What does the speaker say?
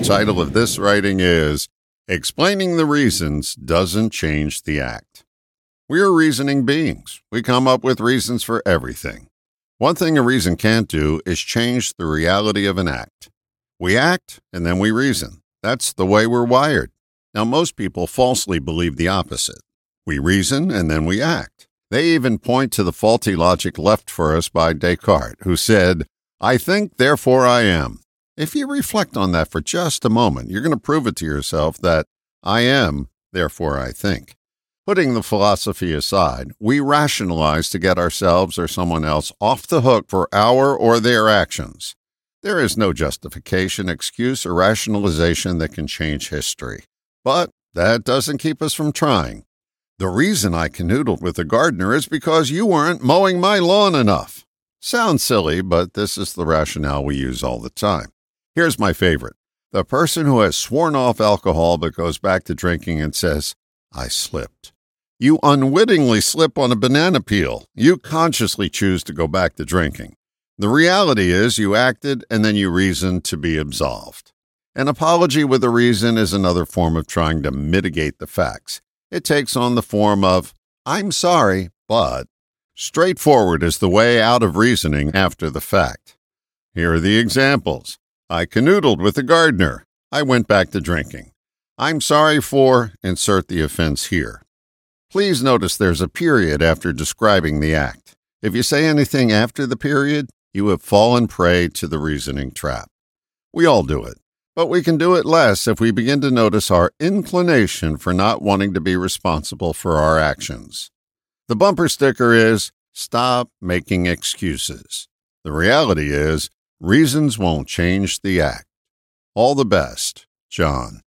The title of this writing is Explaining the Reasons Doesn't Change the Act. We are reasoning beings. We come up with reasons for everything. One thing a reason can't do is change the reality of an act. We act and then we reason. That's the way we're wired. Now, most people falsely believe the opposite. We reason and then we act. They even point to the faulty logic left for us by Descartes, who said, I think, therefore I am. If you reflect on that for just a moment, you're going to prove it to yourself that I am, therefore I think. Putting the philosophy aside, we rationalize to get ourselves or someone else off the hook for our or their actions. There is no justification, excuse, or rationalization that can change history. But that doesn't keep us from trying. The reason I canoodled with the gardener is because you weren't mowing my lawn enough. Sounds silly, but this is the rationale we use all the time. Here's my favorite the person who has sworn off alcohol but goes back to drinking and says, I slipped. You unwittingly slip on a banana peel. You consciously choose to go back to drinking. The reality is you acted and then you reasoned to be absolved. An apology with a reason is another form of trying to mitigate the facts. It takes on the form of, I'm sorry, but. Straightforward is the way out of reasoning after the fact. Here are the examples. I canoodled with the gardener. I went back to drinking. I'm sorry for, insert the offense here. Please notice there's a period after describing the act. If you say anything after the period, you have fallen prey to the reasoning trap. We all do it, but we can do it less if we begin to notice our inclination for not wanting to be responsible for our actions. The bumper sticker is Stop making excuses. The reality is Reasons won't change the act. All the best, John.